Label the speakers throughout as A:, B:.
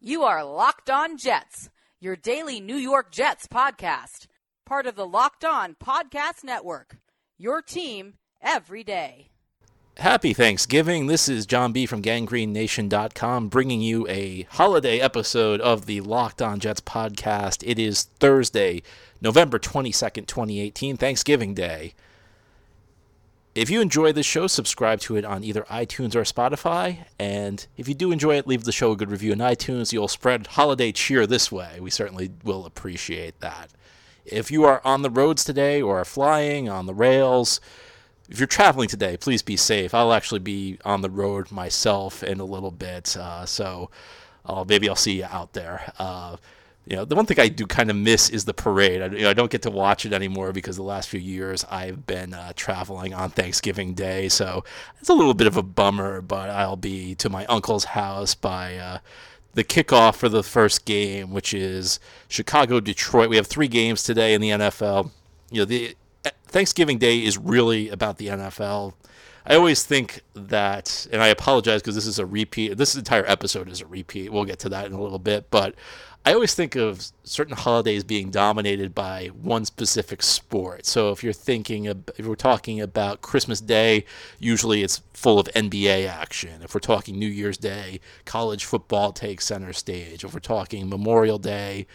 A: You are Locked On Jets, your daily New York Jets podcast, part of the Locked On Podcast Network. Your team every day.
B: Happy Thanksgiving. This is John B. from GangGreenNation.com bringing you a holiday episode of the Locked On Jets podcast. It is Thursday, November 22nd, 2018, Thanksgiving Day. If you enjoy this show, subscribe to it on either iTunes or Spotify. And if you do enjoy it, leave the show a good review on iTunes. You'll spread holiday cheer this way. We certainly will appreciate that. If you are on the roads today or are flying on the rails, if you're traveling today, please be safe. I'll actually be on the road myself in a little bit, uh, so uh, maybe I'll see you out there. Uh, you know, the one thing I do kind of miss is the parade. I, you know, I don't get to watch it anymore because the last few years I've been uh, traveling on Thanksgiving Day, so it's a little bit of a bummer. But I'll be to my uncle's house by uh, the kickoff for the first game, which is Chicago Detroit. We have three games today in the NFL. You know, the Thanksgiving Day is really about the NFL. I always think that, and I apologize because this is a repeat. This entire episode is a repeat. We'll get to that in a little bit, but I always think of certain holidays being dominated by one specific sport. So if you're thinking, of, if we're talking about Christmas Day, usually it's full of NBA action. If we're talking New Year's Day, college football takes center stage. If we're talking Memorial Day,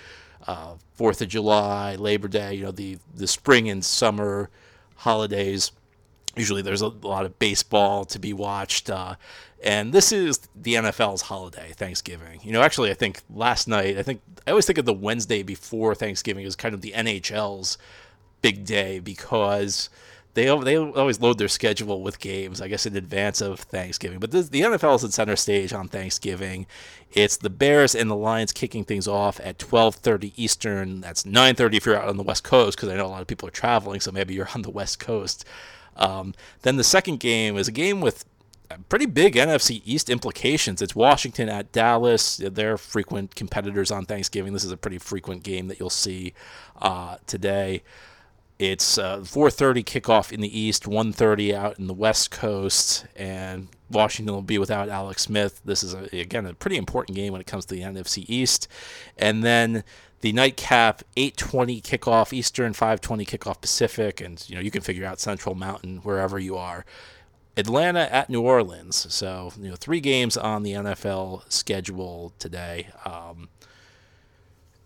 B: uh, Fourth of July, Labor Day, you know, the the spring and summer holidays. Usually, there's a lot of baseball to be watched, uh, and this is the NFL's holiday, Thanksgiving. You know, actually, I think last night, I think I always think of the Wednesday before Thanksgiving as kind of the NHL's big day because they they always load their schedule with games, I guess, in advance of Thanksgiving. But this, the NFL is in center stage on Thanksgiving. It's the Bears and the Lions kicking things off at 12:30 Eastern. That's 9:30 if you're out on the West Coast, because I know a lot of people are traveling, so maybe you're on the West Coast. Um, then the second game is a game with pretty big NFC East implications. It's Washington at Dallas. They're frequent competitors on Thanksgiving. This is a pretty frequent game that you'll see uh, today. It's uh, 4:30 kickoff in the East, 1:30 out in the West Coast, and Washington will be without Alex Smith. This is a, again a pretty important game when it comes to the NFC East, and then the nightcap 8:20 kickoff Eastern, 5:20 kickoff Pacific, and you know you can figure out Central Mountain wherever you are. Atlanta at New Orleans. So you know three games on the NFL schedule today. Um,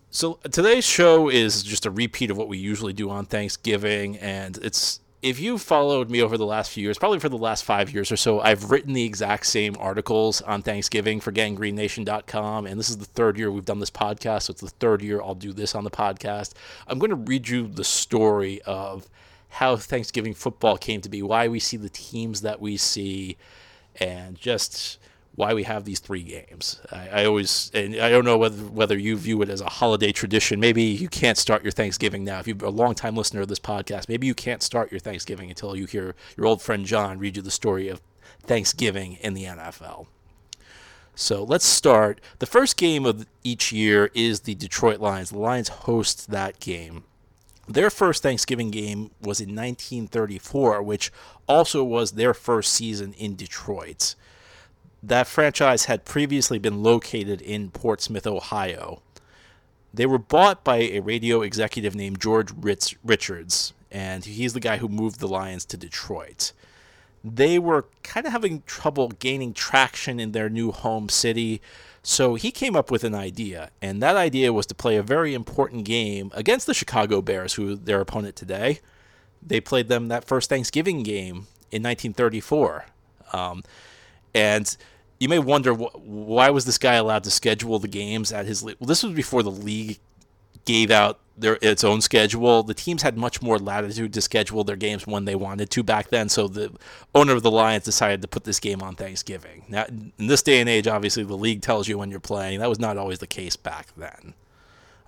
B: so today's show is just a repeat of what we usually do on Thanksgiving, and it's if you've followed me over the last few years, probably for the last five years or so, I've written the exact same articles on Thanksgiving for GangGreenNation.com, and this is the third year we've done this podcast, so it's the third year I'll do this on the podcast. I'm going to read you the story of how Thanksgiving football came to be, why we see the teams that we see, and just why we have these three games. I, I, always, and I don't know whether whether you view it as a holiday tradition. Maybe you can't start your Thanksgiving now. If you're a long-time listener of this podcast, maybe you can't start your Thanksgiving until you hear your old friend John read you the story of Thanksgiving in the NFL. So let's start. The first game of each year is the Detroit Lions. The Lions host that game. Their first Thanksgiving game was in 1934, which also was their first season in Detroit that franchise had previously been located in Portsmouth, Ohio. They were bought by a radio executive named George Ritz- Richards, and he's the guy who moved the Lions to Detroit. They were kind of having trouble gaining traction in their new home city, so he came up with an idea, and that idea was to play a very important game against the Chicago Bears, who their opponent today. They played them that first Thanksgiving game in 1934. Um, and you may wonder wh- why was this guy allowed to schedule the games at his. league? Well, this was before the league gave out their its own schedule. The teams had much more latitude to schedule their games when they wanted to back then. So the owner of the Lions decided to put this game on Thanksgiving. Now, in this day and age, obviously the league tells you when you're playing. That was not always the case back then.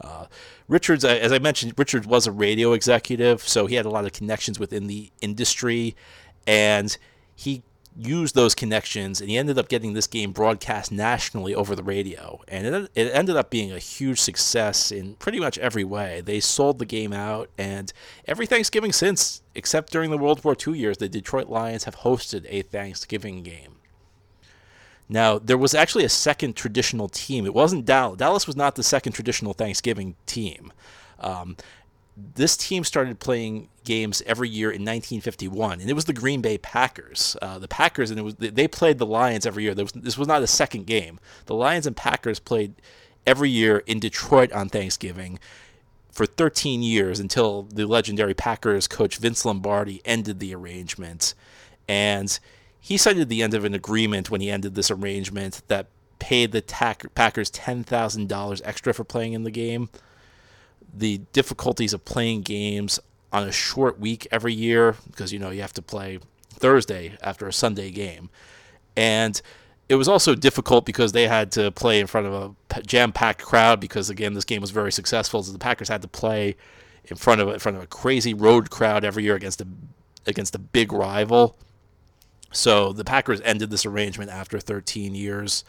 B: Uh, Richards, as I mentioned, Richards was a radio executive, so he had a lot of connections within the industry, and he used those connections, and he ended up getting this game broadcast nationally over the radio. And it, it ended up being a huge success in pretty much every way. They sold the game out, and every Thanksgiving since, except during the World War II years, the Detroit Lions have hosted a Thanksgiving game. Now, there was actually a second traditional team. It wasn't Dallas. Dallas was not the second traditional Thanksgiving team. Um, this team started playing games every year in 1951, and it was the Green Bay Packers. Uh, the Packers, and it was they played the Lions every year. Was, this was not a second game. The Lions and Packers played every year in Detroit on Thanksgiving for 13 years until the legendary Packers coach Vince Lombardi ended the arrangement. And he cited the end of an agreement when he ended this arrangement that paid the Packers $10,000 extra for playing in the game. The difficulties of playing games on a short week every year, because you know you have to play Thursday after a Sunday game. And it was also difficult because they had to play in front of a jam-packed crowd because again this game was very successful so the Packers had to play in front of in front of a crazy road crowd every year against a against a big rival so the Packers ended this arrangement after 13 years.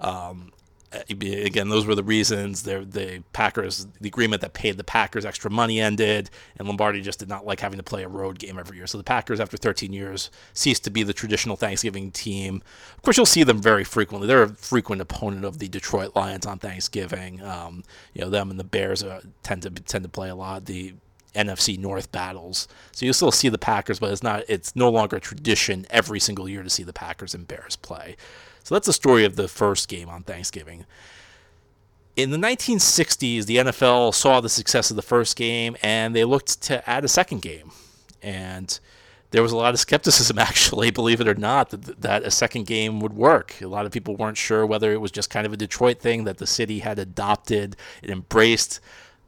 B: Um, again, those were the reasons. The, the Packers, the agreement that paid the Packers extra money ended, and Lombardi just did not like having to play a road game every year. So the Packers, after 13 years, ceased to be the traditional Thanksgiving team. Of course, you'll see them very frequently. They're a frequent opponent of the Detroit Lions on Thanksgiving. Um, you know, them and the Bears uh, tend to tend to play a lot. The NFC North battles. So you still see the Packers, but it's not it's no longer a tradition every single year to see the Packers and Bears play. So that's the story of the first game on Thanksgiving. In the 1960s, the NFL saw the success of the first game and they looked to add a second game. And there was a lot of skepticism, actually, believe it or not, that, that a second game would work. A lot of people weren't sure whether it was just kind of a Detroit thing that the city had adopted and embraced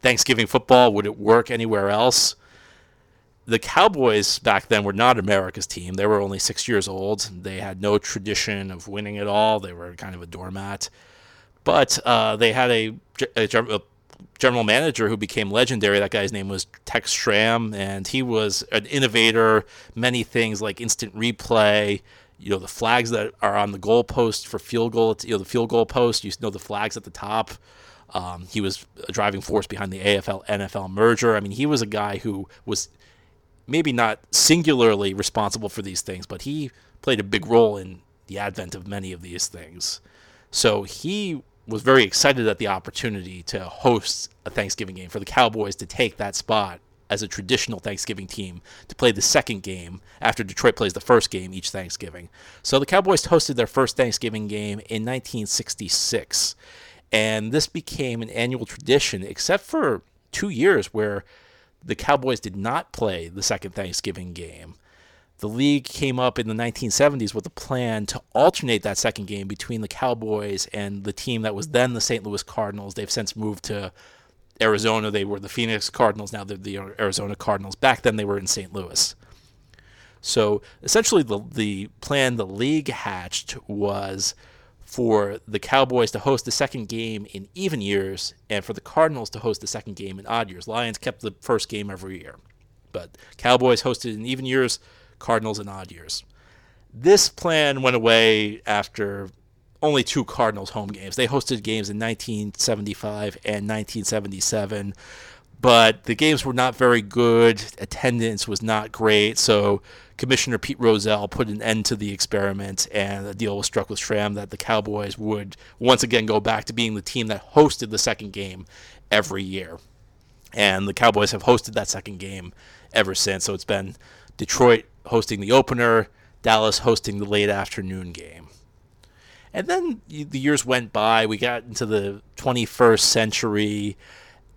B: Thanksgiving football. Would it work anywhere else? The Cowboys back then were not America's team. They were only six years old. They had no tradition of winning at all. They were kind of a doormat. But uh, they had a, a, general manager who became legendary. That guy's name was Tex Schramm, and he was an innovator. Many things like instant replay, you know, the flags that are on the goalpost for field goal, you know, the field goal post, you know, the flags at the top um, he was a driving force behind the AFL NFL merger. I mean, he was a guy who was maybe not singularly responsible for these things, but he played a big role in the advent of many of these things. So he was very excited at the opportunity to host a Thanksgiving game for the Cowboys to take that spot as a traditional Thanksgiving team to play the second game after Detroit plays the first game each Thanksgiving. So the Cowboys hosted their first Thanksgiving game in 1966. And this became an annual tradition, except for two years where the Cowboys did not play the second Thanksgiving game. The league came up in the 1970s with a plan to alternate that second game between the Cowboys and the team that was then the St. Louis Cardinals. They've since moved to Arizona. They were the Phoenix Cardinals. Now they're the Arizona Cardinals. Back then they were in St. Louis. So essentially, the, the plan the league hatched was for the Cowboys to host the second game in even years and for the Cardinals to host the second game in odd years. Lions kept the first game every year, but Cowboys hosted in even years, Cardinals in odd years. This plan went away after only two Cardinals home games. They hosted games in 1975 and 1977, but the games were not very good. Attendance was not great, so Commissioner Pete Rozelle put an end to the experiment, and a deal was struck with Schramm that the Cowboys would once again go back to being the team that hosted the second game every year. And the Cowboys have hosted that second game ever since. So it's been Detroit hosting the opener, Dallas hosting the late afternoon game. And then the years went by. We got into the 21st century,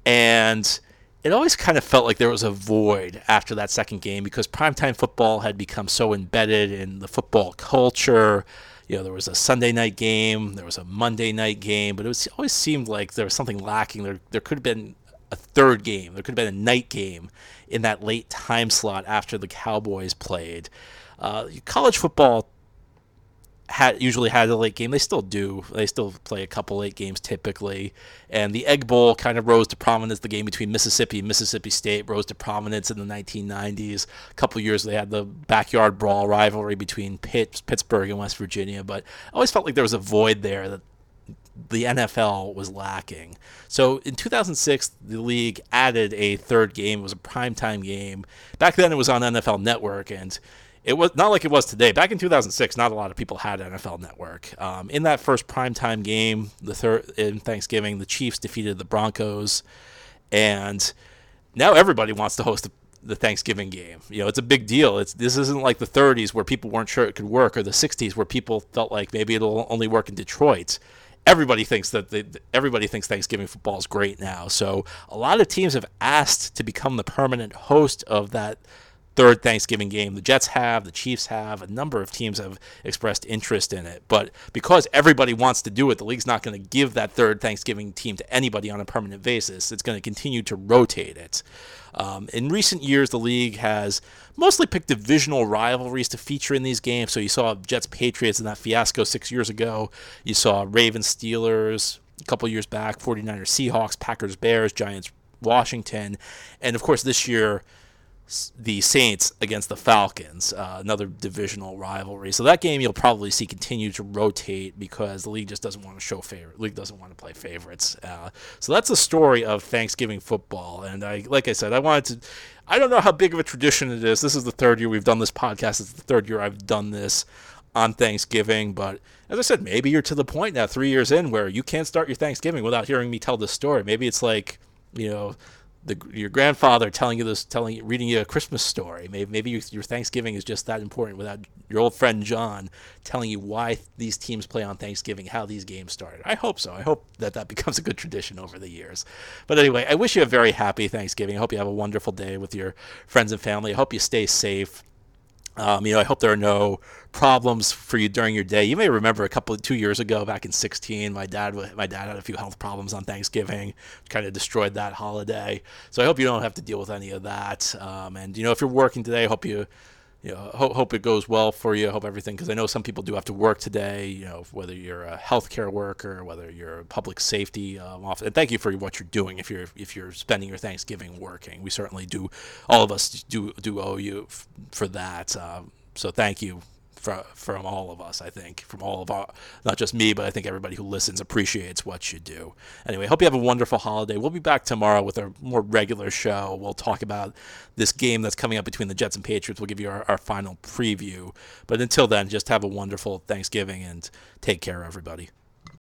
B: and it always kind of felt like there was a void after that second game because primetime football had become so embedded in the football culture. You know, there was a Sunday night game, there was a Monday night game, but it was, always seemed like there was something lacking. There, there could have been a third game, there could have been a night game in that late time slot after the Cowboys played. Uh, college football had usually had a late game. They still do. They still play a couple late games typically. And the Egg Bowl kind of rose to prominence. The game between Mississippi and Mississippi State rose to prominence in the 1990s. A couple years they had the backyard brawl rivalry between Pitt, Pittsburgh and West Virginia. But I always felt like there was a void there that the NFL was lacking. So in 2006, the league added a third game. It was a primetime game. Back then, it was on NFL Network, and it was not like it was today. Back in 2006, not a lot of people had NFL Network. Um, in that first primetime game, the third in Thanksgiving, the Chiefs defeated the Broncos, and now everybody wants to host the, Thanksgiving game. You know, it's a big deal. It's this isn't like the 30s where people weren't sure it could work, or the 60s where people felt like maybe it'll only work in Detroit everybody thinks that everybody thinks Thanksgiving football is great now. So a lot of teams have asked to become the permanent host of that third Thanksgiving game. The Jets have, the Chiefs have, a number of teams have expressed interest in it. But because everybody wants to do it, the league's not going to give that third Thanksgiving team to anybody on a permanent basis. It's going to continue to rotate it. Um, in recent years, the league has mostly picked divisional rivalries to feature in these games. So you saw Jets Patriots in that fiasco six years ago. You saw Ravens Steelers a couple years back, 49ers Seahawks, Packers Bears, Giants Washington. And of course, this year, the Saints against the Falcons, uh, another divisional rivalry. So that game you'll probably see continue to rotate because the league just doesn't want to show favorite. The league doesn't want to play favorites. Uh, so that's the story of Thanksgiving football. And I, like I said, I wanted to. I don't know how big of a tradition it is. This is the third year we've done this podcast. It's the third year I've done this on Thanksgiving. But as I said, maybe you're to the point now, three years in, where you can't start your Thanksgiving without hearing me tell this story. Maybe it's like, you know the, your grandfather telling you this, telling reading you a Christmas story. Maybe, maybe your, your, Thanksgiving is just that important without your old friend John telling you why these teams play on Thanksgiving, how these games started. I hope so. I hope that that becomes a good tradition over the years. But anyway, I wish you a very happy Thanksgiving. I hope you have a wonderful day with your friends and family. I hope you stay safe. Um, you know, I hope there are no problems for you during your day. You may remember a couple two years ago, back in 16, my dad my dad had a few health problems on Thanksgiving, kind of destroyed that holiday. So I hope you don't have to deal with any of that. Um, and you know, if you're working today, I hope you you know, hope, hope it goes well for you. Hope everything, because I know some people do have to work today. You know, whether you're a healthcare worker, whether you're a public safety um, officer. And thank you for what you're doing. If you're if you're spending your Thanksgiving working, we certainly do. All of us do do owe you f- for that. Um, so thank you from from all of us. I think from all of our, not just me, but I think everybody who listens appreciates what you do. Anyway, hope you have a wonderful holiday. We'll be back tomorrow with a more regular show. We'll talk about this game that's coming up between the Jets and Patriots. We'll give you our, our final preview. But until then, just have a wonderful Thanksgiving and take care, everybody.